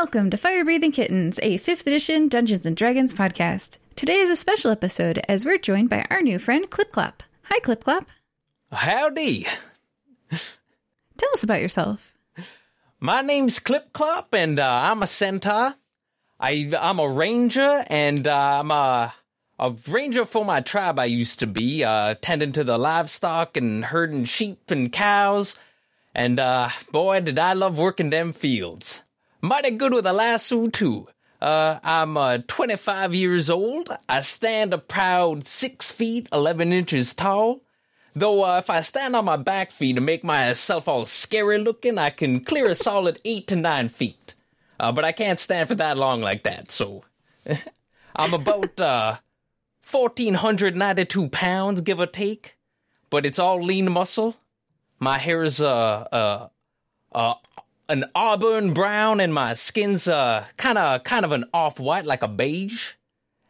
Welcome to Fire Breathing Kittens, a 5th edition Dungeons and Dragons podcast. Today is a special episode as we're joined by our new friend Clip Clop. Hi, Clip Clop. Howdy. Tell us about yourself. My name's Clip Clop, and uh, I'm a centaur. I, I'm a ranger, and uh, I'm a, a ranger for my tribe I used to be, uh, tending to the livestock and herding sheep and cows. And uh, boy, did I love working them fields. Mighty good with a lasso, too. Uh, I'm uh, 25 years old. I stand a proud 6 feet 11 inches tall. Though uh, if I stand on my back feet and make myself all scary looking, I can clear a solid 8 to 9 feet. Uh, but I can't stand for that long like that, so. I'm about uh, 1,492 pounds, give or take. But it's all lean muscle. My hair's uh, uh, uh, an auburn brown, and my skin's uh, kind of kind of an off white, like a beige.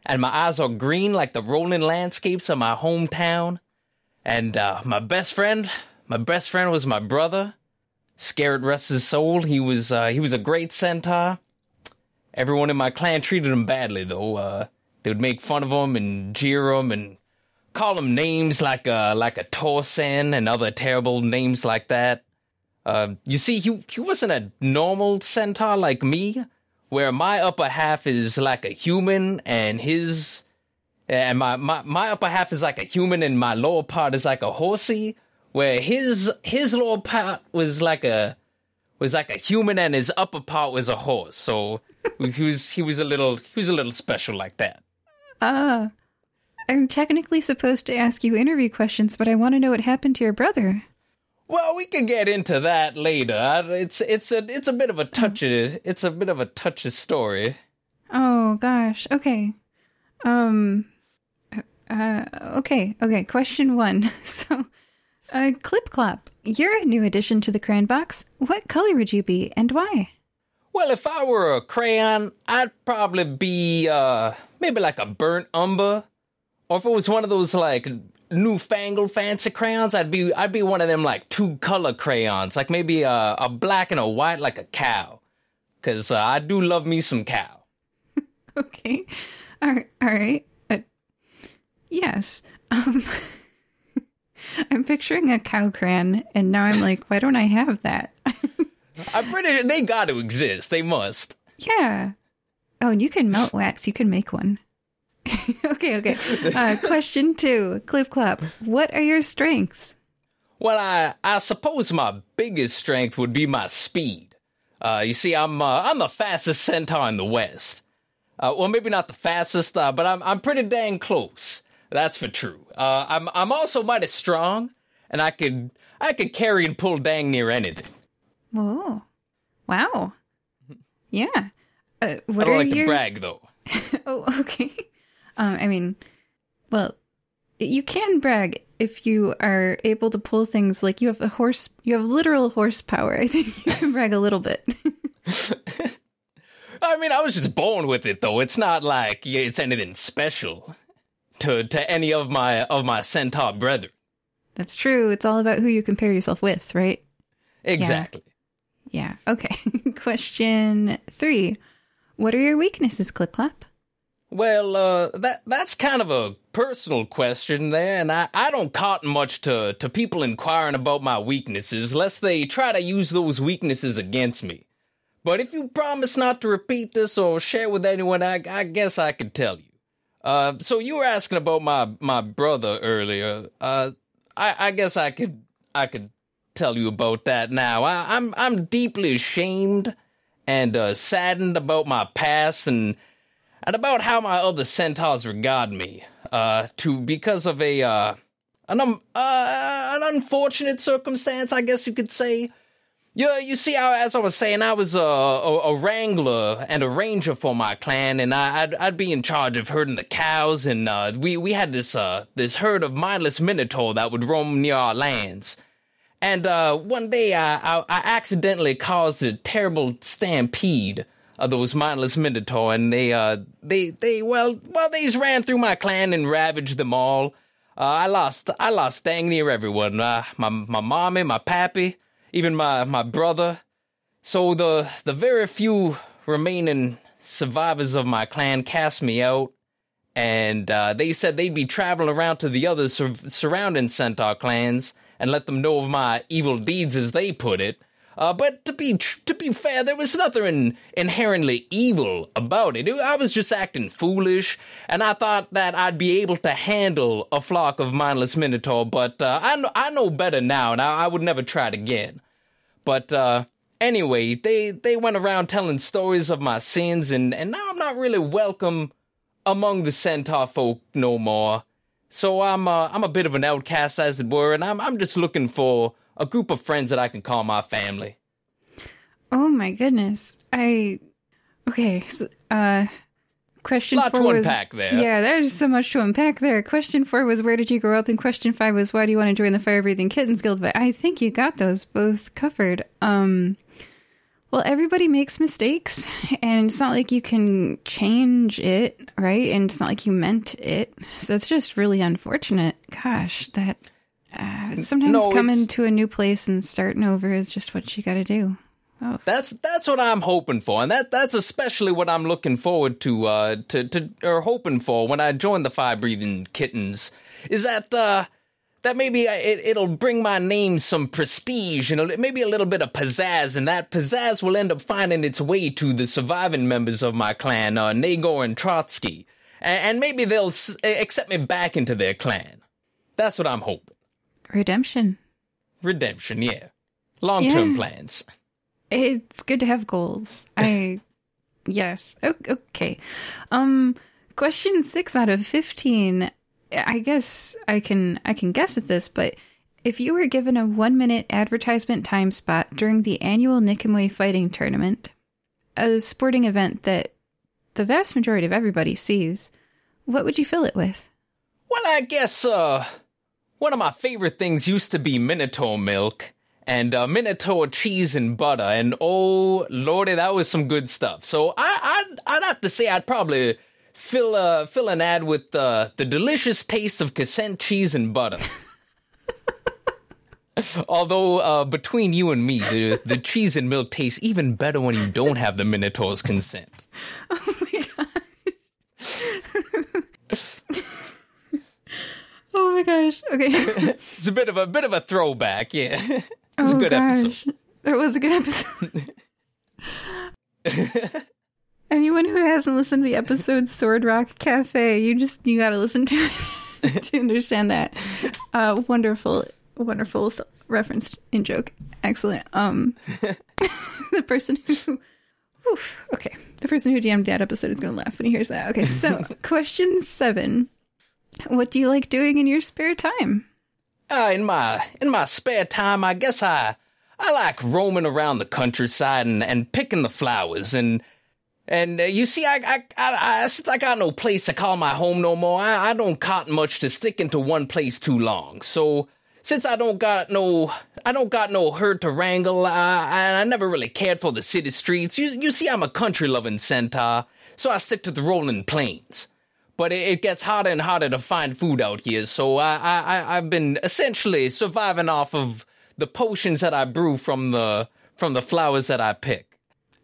And my eyes are green, like the rolling landscapes of my hometown. And uh, my best friend, my best friend was my brother. Scared rest his soul. He was uh, he was a great centaur. Everyone in my clan treated him badly, though. Uh, they would make fun of him and jeer him and call him names like uh, like a Torsen and other terrible names like that. Uh, you see, he he wasn't a normal centaur like me, where my upper half is like a human and his and my, my, my upper half is like a human and my lower part is like a horsey where his his lower part was like a was like a human and his upper part was a horse so he was he was a little he was a little special like that Ah. I'm technically supposed to ask you interview questions, but I want to know what happened to your brother. Well we can get into that later it's it's a it's a bit of a touchy it's a bit of a touchy story Oh gosh. Okay. Um uh okay. Okay. Question 1. So uh Clip Clop, you're a new addition to the crayon box. What color would you be and why? Well, if I were a crayon, I'd probably be uh maybe like a burnt umber. Or if it was one of those like newfangled fancy crayons, I'd be I'd be one of them like two color crayons, like maybe a, a black and a white like a cow. Cause uh, I do love me some cow. Okay. All right. All right. Uh, yes. Um I'm picturing a cow crayon and now I'm like, why don't I have that? I'm pretty sure they got to exist. They must. Yeah. Oh, and you can melt wax. You can make one. okay, okay. Uh, question two, Clip Clap. What are your strengths? Well, I I suppose my biggest strength would be my speed. Uh, you see, I'm uh, I'm the fastest centaur in the West. Uh, well, maybe not the fastest, uh, but I'm I'm pretty dang close. That's for true. Uh, I'm I'm also mighty strong, and I could I could carry and pull dang near anything. Whoa. Wow. Yeah. Uh, what I don't are like your... to brag though. Oh, okay. Um, I mean, well, you can brag if you are able to pull things like you have a horse, you have literal horsepower. I think you can brag a little bit. I mean, I was just born with it though. It's not like it's anything special to to any of my of my centaur brethren. That's true. It's all about who you compare yourself with, right? Exactly. Yeah. Okay. Question three. What are your weaknesses, Clip Clap? Well, uh, that that's kind of a personal question there, and I, I don't cotton much to, to people inquiring about my weaknesses, lest they try to use those weaknesses against me. But if you promise not to repeat this or share with anyone, I, I guess I could tell you. Uh, so you were asking about my, my brother earlier. Uh, I, I guess I could I could tell you about that now. I, I'm I'm deeply ashamed and uh, saddened about my past and and about how my other centaurs regard me. Uh, to because of a uh, an um, uh, an unfortunate circumstance, I guess you could say. Yeah, you see, I, as I was saying, I was a, a, a wrangler and a ranger for my clan, and I, I'd, I'd be in charge of herding the cows, and uh, we we had this uh, this herd of mindless minotaur that would roam near our lands. And uh, one day, I, I, I accidentally caused a terrible stampede of those mindless minotaur, and they uh, they they well well they just ran through my clan and ravaged them all. Uh, I lost I lost dang near everyone. Uh, my my mommy, my pappy, even my my brother. So the the very few remaining survivors of my clan cast me out, and uh, they said they'd be traveling around to the other sur- surrounding centaur clans and let them know of my evil deeds, as they put it. Uh, but to be to be fair, there was nothing inherently evil about it. I was just acting foolish, and I thought that I'd be able to handle a flock of mindless minotaur. But uh, I know I know better now, and I, I would never try it again. But uh, anyway, they they went around telling stories of my sins, and and now I'm not really welcome among the centaur folk no more. So I'm uh, I'm a bit of an outcast, as it were, and I'm I'm just looking for a group of friends that I can call my family. Oh my goodness. I okay. So, uh, question Lot four to was unpack there. yeah. There's so much to unpack there. Question four was where did you grow up, and question five was why do you want to join the Fire Breathing Kittens Guild? But I think you got those both covered. Um, well, everybody makes mistakes, and it's not like you can change it, right? And it's not like you meant it. So it's just really unfortunate. Gosh, that uh, sometimes No, coming to a new place and starting over is just what you got to do. Oh, That's that's what I'm hoping for, and that that's especially what I'm looking forward to uh to to or hoping for when I join the fire breathing kittens. Is that uh that maybe I- it, it'll bring my name some prestige, you know, maybe a little bit of pizzazz, and that pizzazz will end up finding its way to the surviving members of my clan, uh, Nagor and Trotsky, and, and maybe they'll s- accept me back into their clan. That's what I'm hoping. Redemption. Redemption, yeah. Long term Yeah. plans. It's good to have goals. I yes. Okay. Um question 6 out of 15. I guess I can I can guess at this, but if you were given a 1 minute advertisement time spot during the annual Nikamwe fighting tournament, a sporting event that the vast majority of everybody sees, what would you fill it with? Well, I guess uh, one of my favorite things used to be Minotaur milk and uh, Minotaur cheese and butter, and oh lordy, that was some good stuff. So I, I'd, I'd have to say I'd probably fill uh, fill an ad with uh, the delicious taste of cassette cheese and butter. Although uh, between you and me, the the cheese and milk tastes even better when you don't have the Minotaur's consent. Oh my gosh. Okay. It's a bit of a bit of a throwback, yeah. It's oh a good gosh. episode. That was a good episode. Anyone who hasn't listened to the episode Sword Rock Cafe, you just you got to listen to it to understand that. Uh, wonderful, wonderful referenced in joke. Excellent. Um, the person who, oof, okay, the person who DM'd that episode is going to laugh when he hears that. Okay, so question seven: What do you like doing in your spare time? Uh, in my in my spare time, I guess I I like roaming around the countryside and, and picking the flowers and and uh, you see, I, I, I, I since I got no place to call my home no more, I, I don't cotton much to sticking to one place too long. So since I don't got no I don't got no herd to wrangle, I, I, I never really cared for the city streets. You you see, I'm a country loving centaur, so I stick to the rolling plains but it, it gets harder and harder to find food out here. So I, I, I- I've been essentially surviving off of the potions that I brew from the from the flowers that I pick.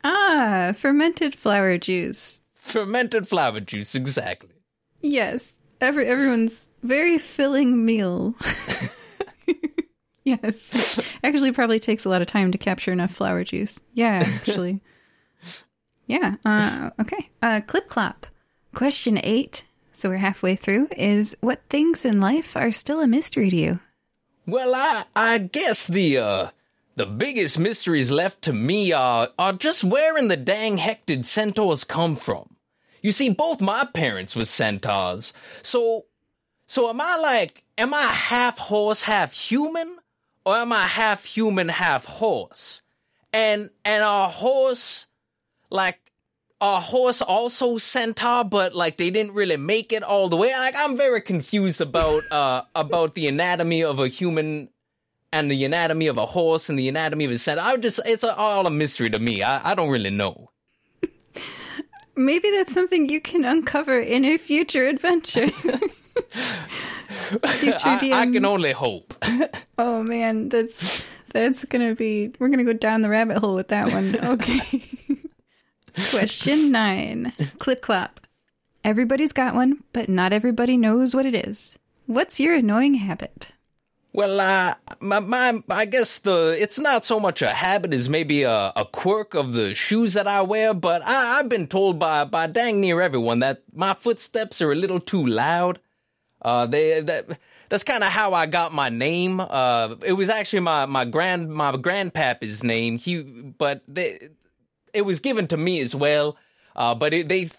Ah, fermented flower juice. Fermented flower juice, exactly. Yes, every everyone's very filling meal. yes, actually, probably takes a lot of time to capture enough flower juice. Yeah, actually. yeah. Uh, okay. Uh, clip clap. Question eight. So we're halfway through. Is what things in life are still a mystery to you? Well, I I guess the uh the biggest mysteries left to me are are just where in the dang heck did centaurs come from? You see, both my parents were centaurs, so so am I like am I half horse, half human, or am I half human, half horse? And and our horse like our horse also centaur, but like they didn't really make it all the way. Like I'm very confused about uh about the anatomy of a human and the anatomy of a horse and the anatomy of a centaur. I just it's all a mystery to me. I, I don't really know. Maybe that's something you can uncover in a future adventure. future I, I can only hope. Oh man, that's that's gonna be. We're gonna go down the rabbit hole with that one. Okay. Question nine. Clip clap. Everybody's got one, but not everybody knows what it is. What's your annoying habit? Well, uh, my, my, I guess the, it's not so much a habit as maybe a, a quirk of the shoes that I wear, but I, I've been told by, by dang near everyone that my footsteps are a little too loud. Uh, they, that, that's kind of how I got my name. Uh, it was actually my, my grand, my grandpapa's name. He, but they, it was given to me as well. Uh, but it, they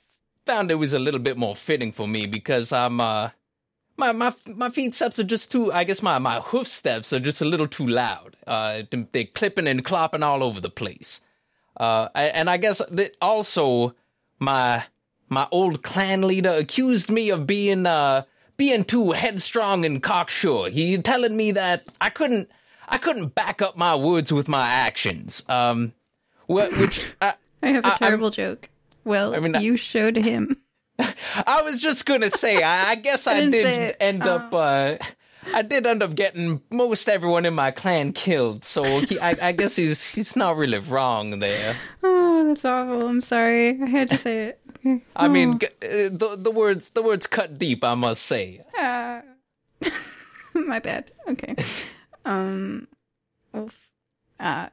found it was a little bit more fitting for me because I'm, uh, my my my feet steps are just too. I guess my my hoof steps are just a little too loud. Uh, they're clipping and clopping all over the place. Uh, and I guess that also my my old clan leader accused me of being uh being too headstrong and cocksure. He telling me that I couldn't I couldn't back up my words with my actions. Um, which I, I have a terrible I, joke. Well, I mean, you showed him. I was just gonna say, I, I guess I, I did end oh. up. Uh, I did end up getting most everyone in my clan killed, so he, I, I, guess he's he's not really wrong there. Oh, that's awful. I'm sorry. I had to say it. I oh. mean, uh, the the words the words cut deep. I must say. Uh, my bad. Okay. Um. Oof. Uh,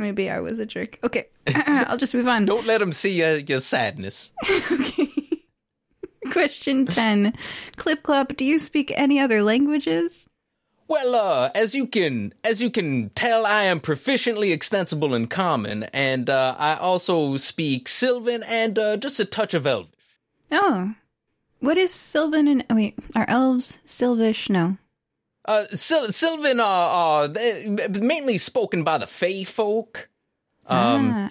maybe I was a jerk. Okay. I'll just move on. Don't let him see your your sadness. okay. Question 10. Clip Clop, do you speak any other languages? Well, uh, as you can as you can tell, I am proficiently extensible in Common, and uh, I also speak Sylvan and uh, just a touch of Elvish. Oh, what is Sylvan and oh, wait, are elves Sylvish? No. Uh, Sil- Sylvan are, are mainly spoken by the Fey folk. Um, ah.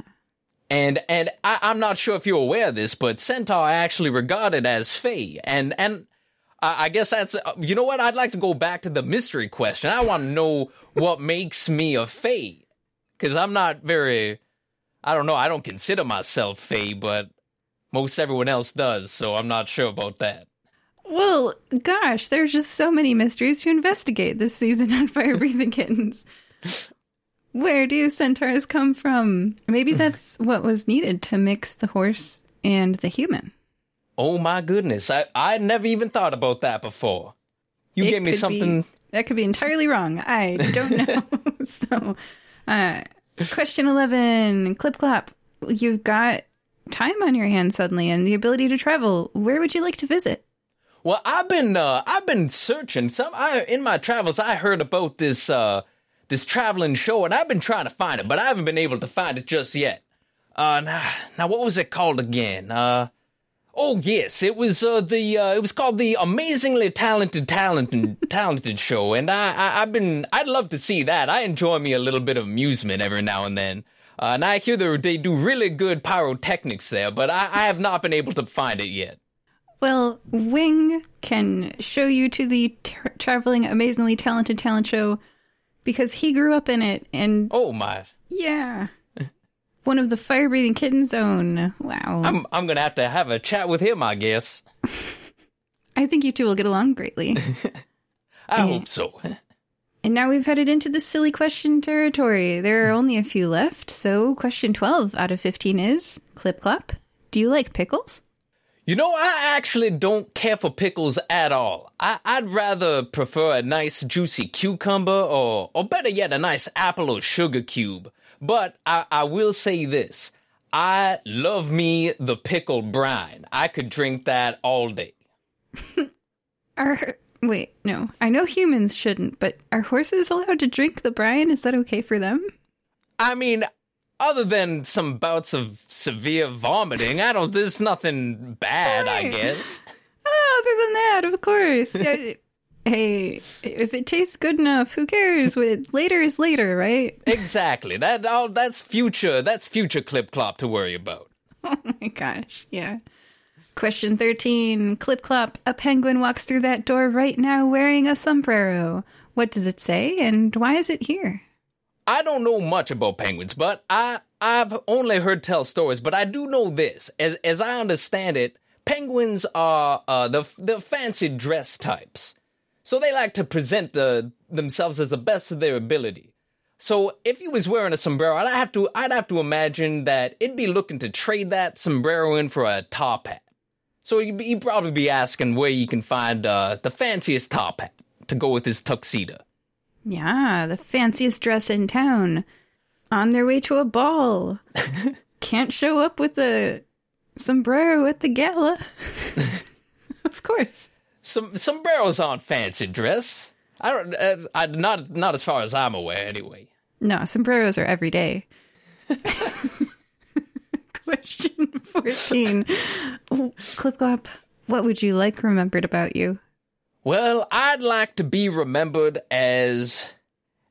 And and I, am not sure if you're aware of this, but Centaur are actually regarded as Fey, and and I, I guess that's uh, you know what I'd like to go back to the mystery question. I want to know what makes me a Fey, because I'm not very, I don't know, I don't consider myself Fey, but most everyone else does, so I'm not sure about that. Well, gosh, there's just so many mysteries to investigate this season on Fire Breathing Kittens. Where do centaurs come from? Maybe that's what was needed to mix the horse and the human. Oh my goodness. I, I never even thought about that before. You it gave me something. Be, that could be entirely wrong. I don't know. so, uh, question 11 Clip Clap. You've got time on your hands suddenly and the ability to travel. Where would you like to visit? Well, I've been uh, I've been searching. Some I, in my travels, I heard about this uh, this traveling show, and I've been trying to find it, but I haven't been able to find it just yet. Uh, now, now what was it called again? Uh, oh yes, it was uh, the uh, it was called the Amazingly Talented Talented Talented Show, and I, I have been I'd love to see that. I enjoy me a little bit of amusement every now and then. Uh, and I hear they do really good pyrotechnics there, but I, I have not been able to find it yet. Well, Wing can show you to the tra- traveling amazingly talented talent show because he grew up in it and Oh my. Yeah. One of the fire breathing kittens own. Wow. I'm I'm gonna have to have a chat with him, I guess. I think you two will get along greatly. I hope so. And now we've headed into the silly question territory. There are only a few left, so question 12 out of 15 is Clip Clap. Do you like pickles? You know, I actually don't care for pickles at all. I, would rather prefer a nice juicy cucumber or, or better yet, a nice apple or sugar cube. But I, I will say this. I love me the pickle brine. I could drink that all day. are wait, no. I know humans shouldn't, but are horses allowed to drink the brine? Is that okay for them? I mean, other than some bouts of severe vomiting, I don't. There's nothing bad, right. I guess. Oh, other than that, of course. Yeah, hey, if it tastes good enough, who cares? later is later, right? Exactly. That all. That's future. That's future clip clop to worry about. Oh my gosh! Yeah. Question 13. Clip clop. A penguin walks through that door right now wearing a sombrero. What does it say and why is it here? I don't know much about penguins, but I I've only heard tell stories. But I do know this, as as I understand it, penguins are uh, the the fancy dress types, so they like to present the themselves as the best of their ability. So if he was wearing a sombrero, I'd have to I'd have to imagine that it'd be looking to trade that sombrero in for a top hat. So he'd, he'd probably be asking where you can find uh, the fanciest top hat to go with his tuxedo. Yeah, the fanciest dress in town. On their way to a ball. Can't show up with a sombrero at the gala. of course. Some sombreros aren't fancy dress. I don't. Uh, I, not not as far as I'm aware, anyway. No, sombreros are every day. Question 14. Clip Clop, what would you like remembered about you? Well, I'd like to be remembered as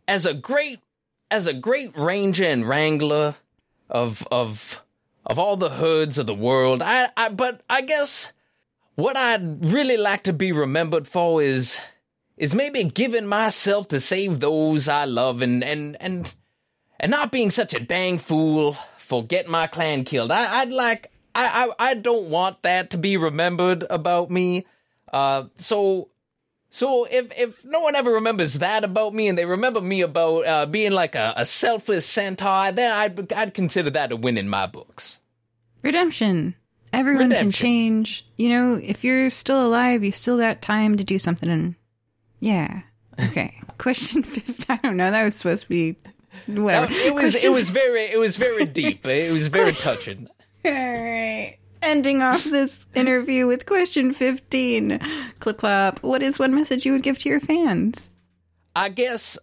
as a great as a great ranger and wrangler of of of all the hoods of the world. I, I but I guess what I'd really like to be remembered for is is maybe giving myself to save those I love and and and and not being such a dang fool for getting my clan killed. I, I'd like I, I I don't want that to be remembered about me. Uh, so so if if no one ever remembers that about me, and they remember me about uh, being like a, a selfless centaur, then I'd I'd consider that a win in my books. Redemption. Everyone Redemption. can change. You know, if you're still alive, you still got time to do something. And yeah, okay. Question fifth. I don't know. That was supposed to be whatever. it was. Question it was very. It was very deep. It was very touching. All right ending off this interview with question 15. Clip clop. What is one message you would give to your fans? I guess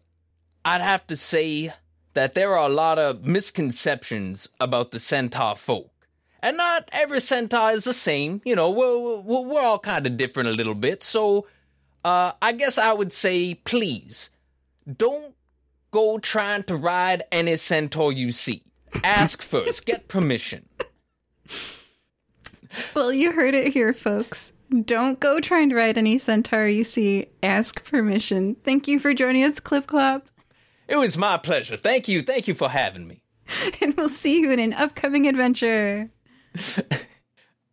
I'd have to say that there are a lot of misconceptions about the centaur folk. And not every centaur is the same. You know, we're, we're, we're all kind of different a little bit. So uh, I guess I would say, please, don't go trying to ride any centaur you see. Ask first, get permission. Well, you heard it here, folks. Don't go trying to ride any centaur you see. Ask permission. Thank you for joining us, Clip Clap. It was my pleasure. Thank you. Thank you for having me. And we'll see you in an upcoming adventure.